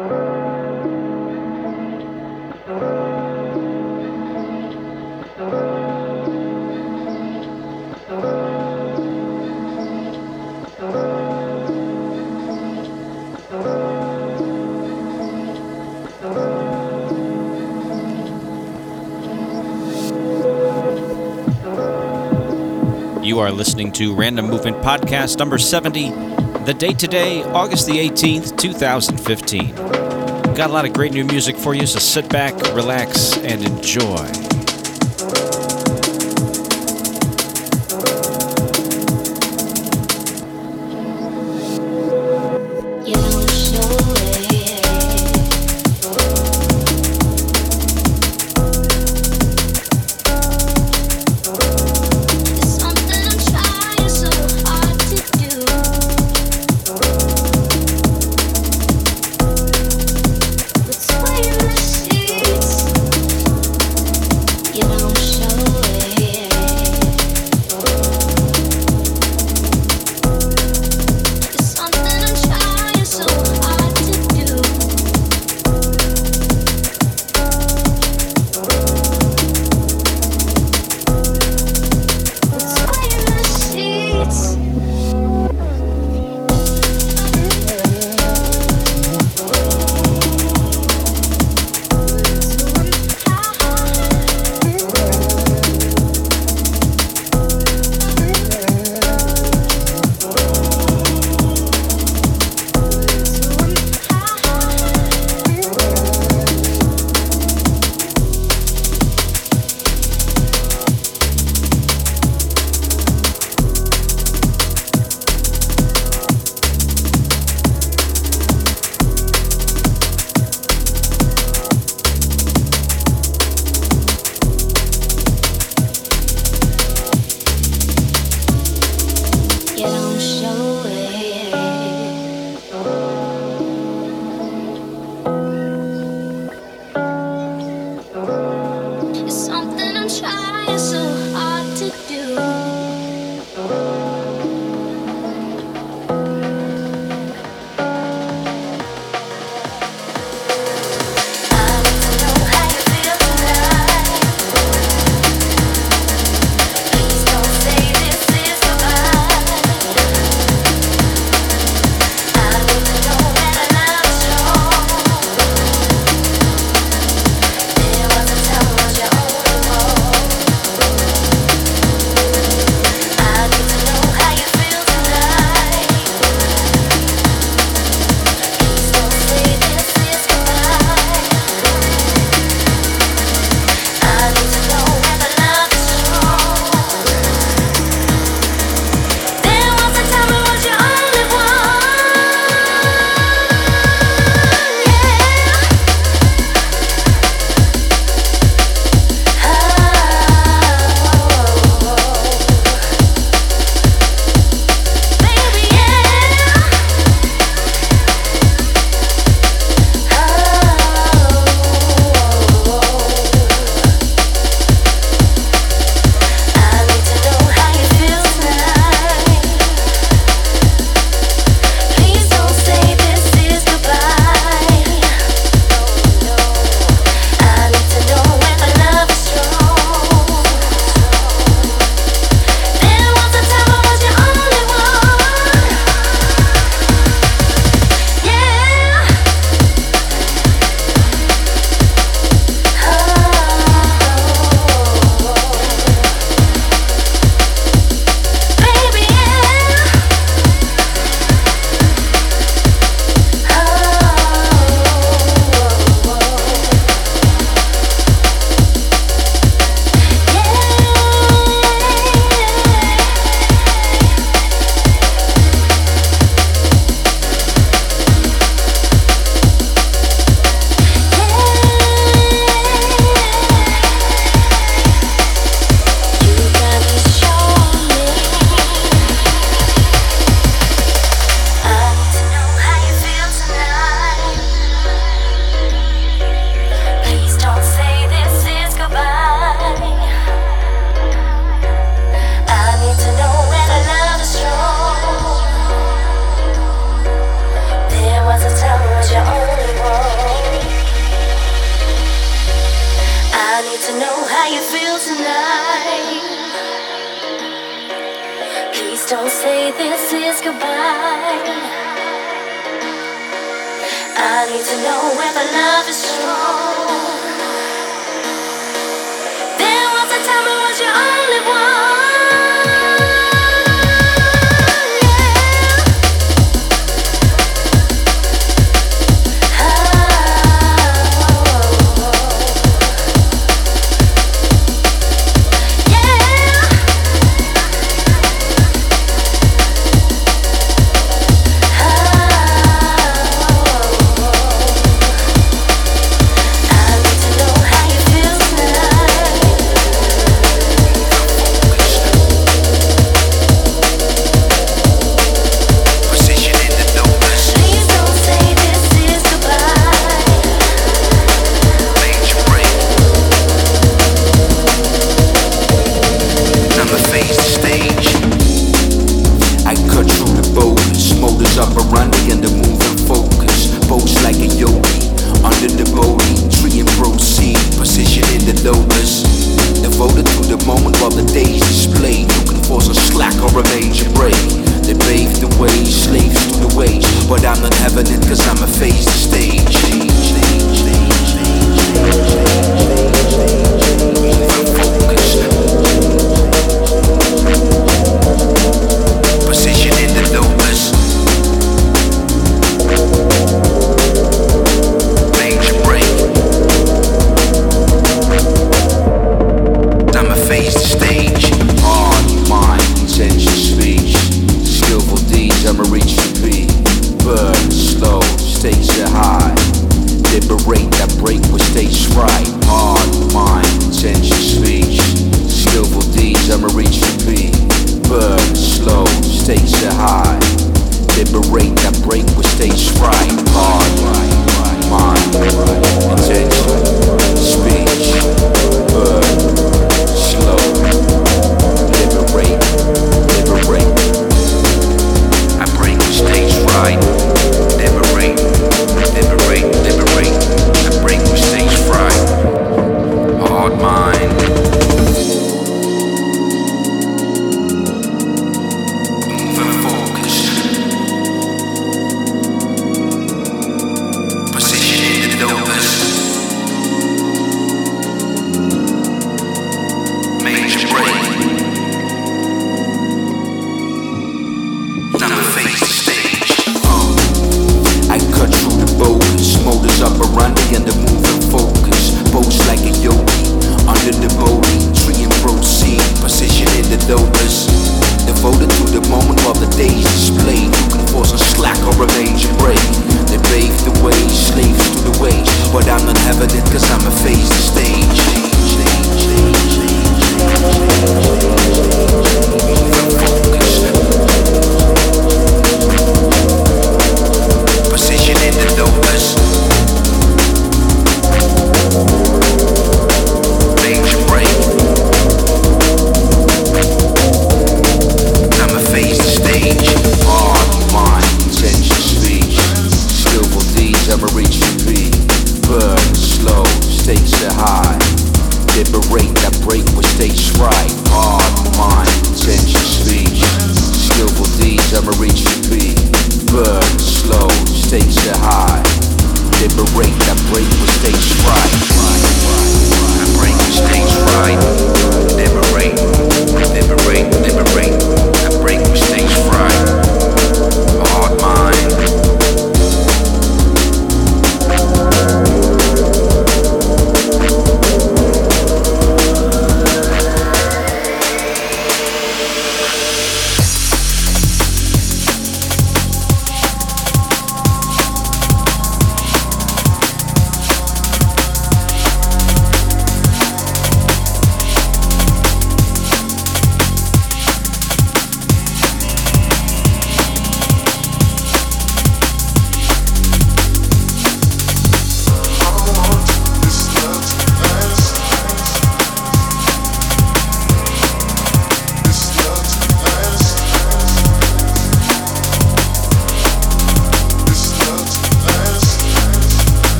You are listening to Random Movement Podcast number 70. The date today, August the 18th, 2015. Got a lot of great new music for you, so sit back, relax, and enjoy.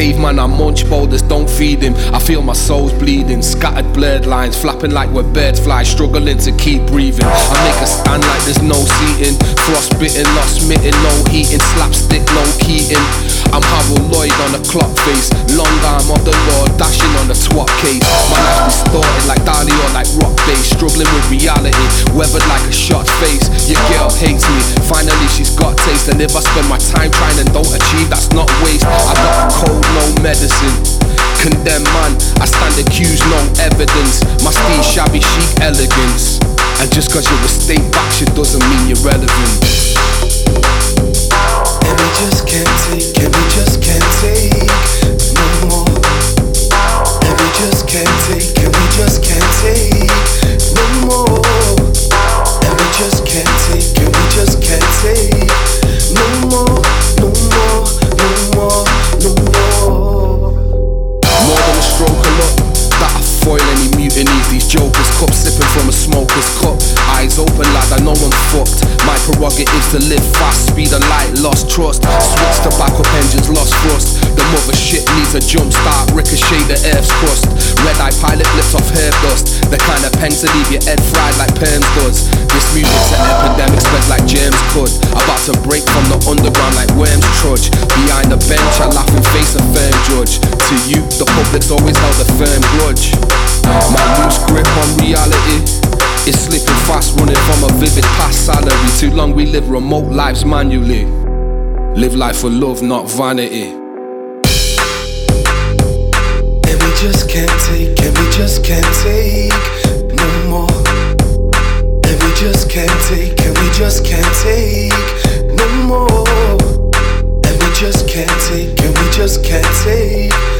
caveman, I munch boulders, don't feed him. I feel my soul's bleeding, scattered blurred lines, flapping like where birds fly, struggling to keep breathing. I make a stand like there's no seating, frostbitten, not smitten, no heating, slapstick, no keating. I'm Harold Lloyd on a clock face, long arm of the law, dashing on the swap case. My life distorted like Dali or like rock bass, struggling with reality, weathered like a shot face. Your girl hates me, finally she's got taste, and if I spend my time trying and don't achieve, that's not waste. I got a cold, no medicine. Condemn man, I stand accused, no evidence. My steed shabby chic elegance. And just cause you're a state shit doesn't mean you're relevant. And we just can't take, and we just can't take no more. And we just can't take, and we just can't take no more. And we just can't take, and we just can't take no more, no more, no more no more. More than I foil any mutinies. These jokers, cup sipping from a smoker's cup. Eyes open like I know I'm fucked. My prerogatives to live fast, speed of light, lost trust. Switch to backup engines, lost thrust. The mother shit needs a jump start, ricochet the earth's crust. Red eye pilot lips off herb dust. The kind of pen to leave your head fried like perms does. This music's an epidemic, spread like germs could. About to break from the underground like worms trudge. Behind the bench, I laugh and face a firm judge. To you, the public's always held a firm grudge. My loose grip on reality is slipping fast, running from a vivid past salary. Too long we live remote lives manually. Live life for love, not vanity. And we just can't take, and we just can't take no more. And we just can't take, and we just can't take no more. And we just can't take, and we just can't take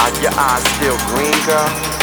Are your eyes still green, girl.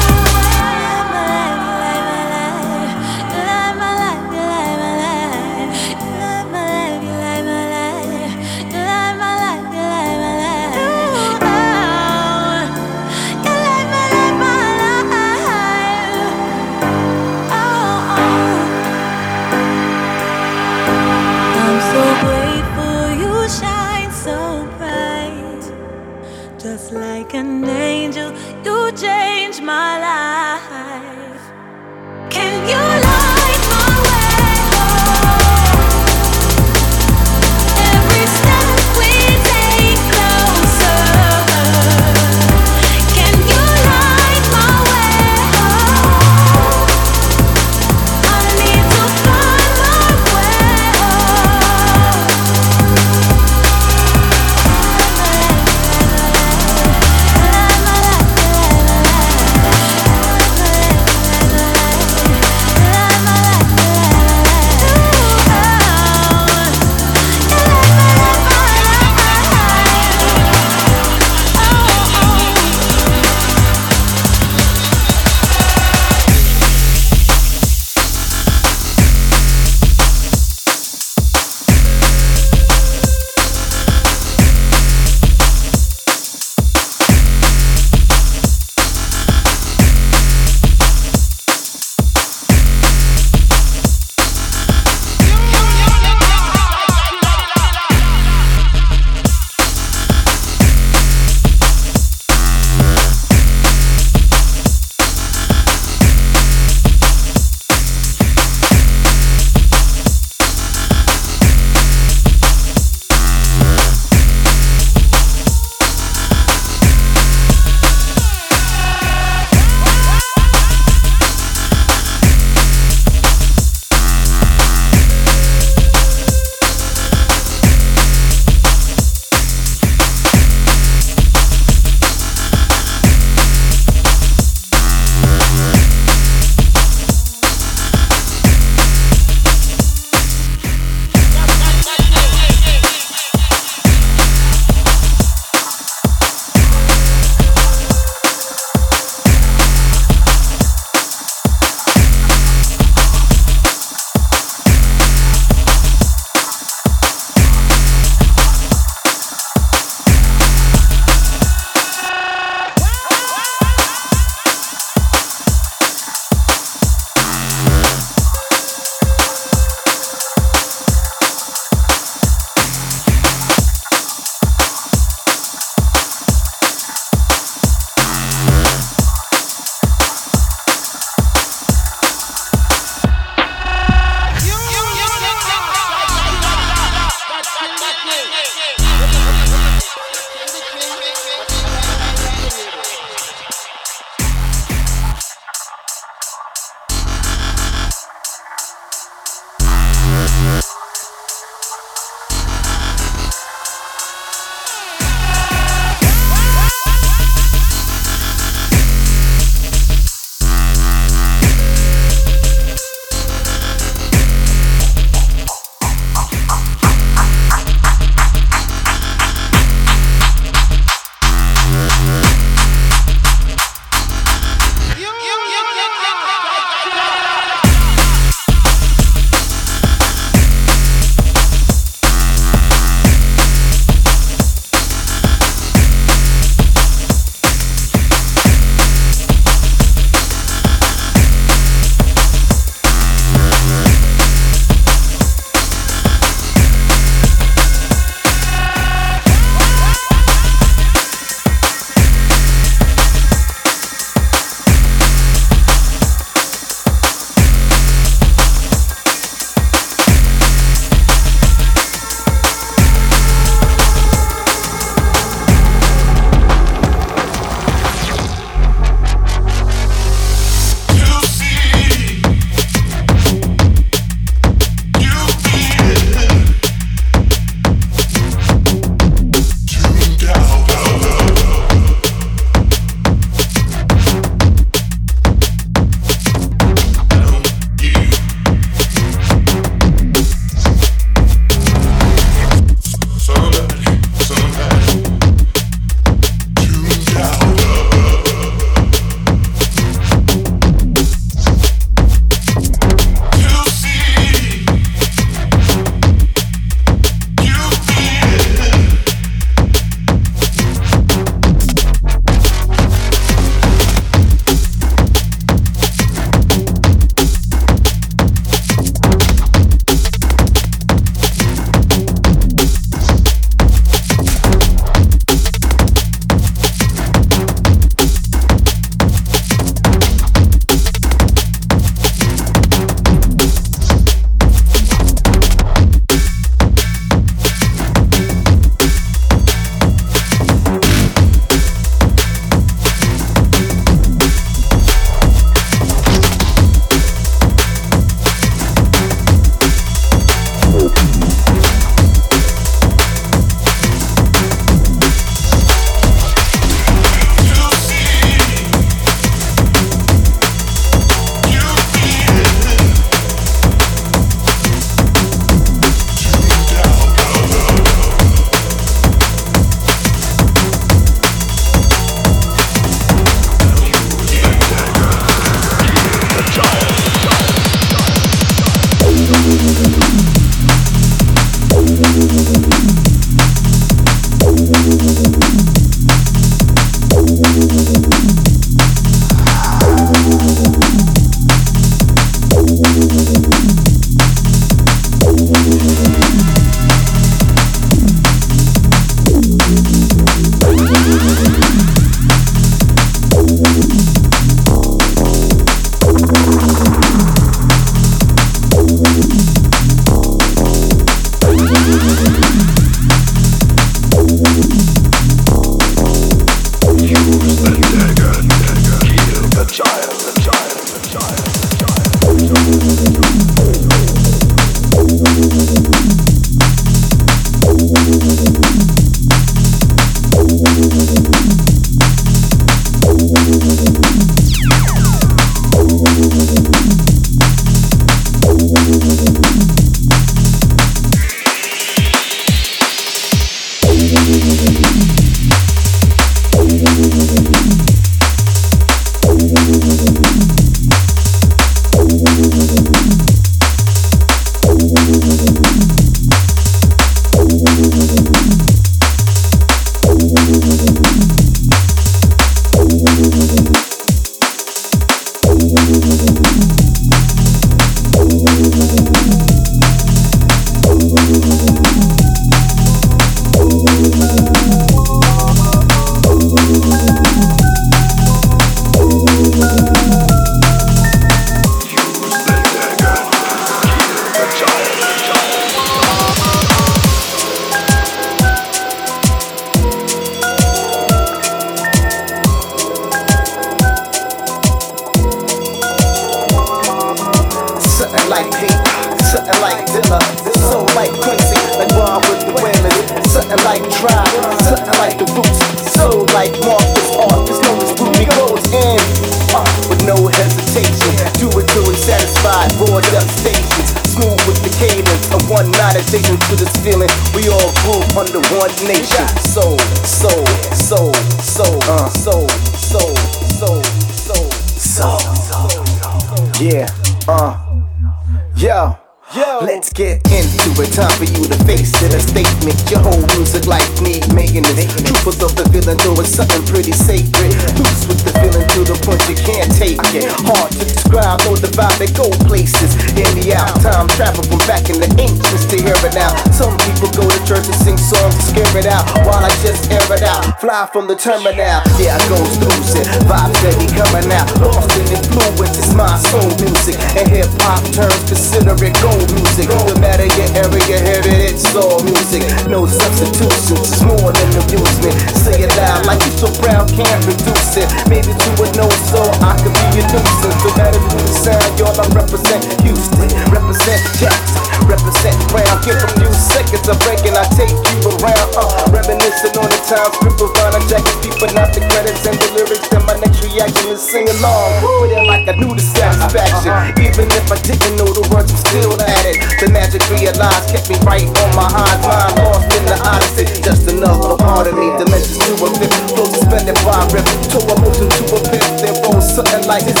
terminate yeah, I goes losing. Vibes steady coming out. Lost in influence, it's my soul music. And hip hop turns, consider it gold music. No matter your area, hear it, it's soul music. No substitutions, it's more than amusement. Say it loud like you so proud, can't reduce it. Maybe to a no, so I could be a nuisance. No matter who the sound, y'all, I represent Houston, represent Jackson, represent Brown. Give a few seconds of break and I take you around. Uh, reminiscing on the times, scribbled on a jacket, peeping out the credits and the lyrics. Then my next reaction is sing along with it like I knew the satisfaction. Uh-huh. Even if I didn't know the words, I'm still at it. The magic realized kept me right on my high mind, lost in the odyssey. Just another part of me, dimensions to a fifth, flow suspended by rip, to emotion to a fifth, then roll something like this.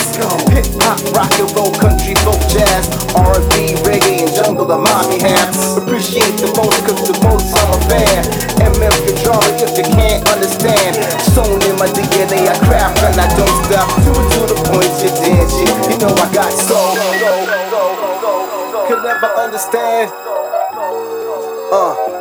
Hip hop, rock and roll, country, folk, jazz, R&B, reggae, and jungle, the mommy have. Appreciate the most, cause the most I'm a fan. MF control it if you can't understand. Sewn in my DNA, I craft and I don't stop. To it to the point, you dance it. You know I got soul. Could never understand. Uh.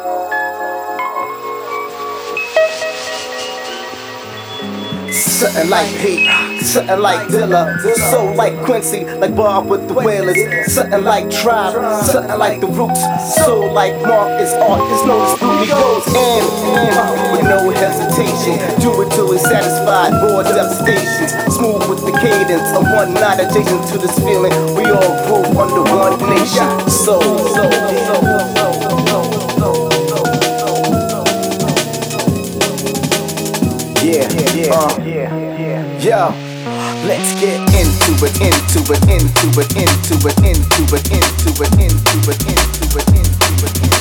Something like hate, something like Dilla, so like Quincy, like Bob with the Wailers, something like Tribe, something like the Roots, so like Mark is art, it's no he goes in, with no hesitation, do it till he's satisfied, raw devastation, smooth with the cadence of one night adjacent to this feeling, we all grew under one nation, so, so, so, Yeah, yeah, uh, let's get into it, into it, into it, into it, into it, into it, into it, into it, into it, into it.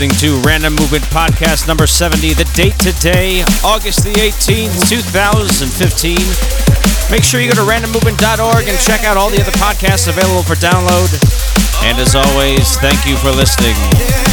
Listening to Random Movement Podcast number 70. The date today, August the 18th, 2015. Make sure you go to randommovement.org and check out all the other podcasts available for download. And as always, thank you for listening.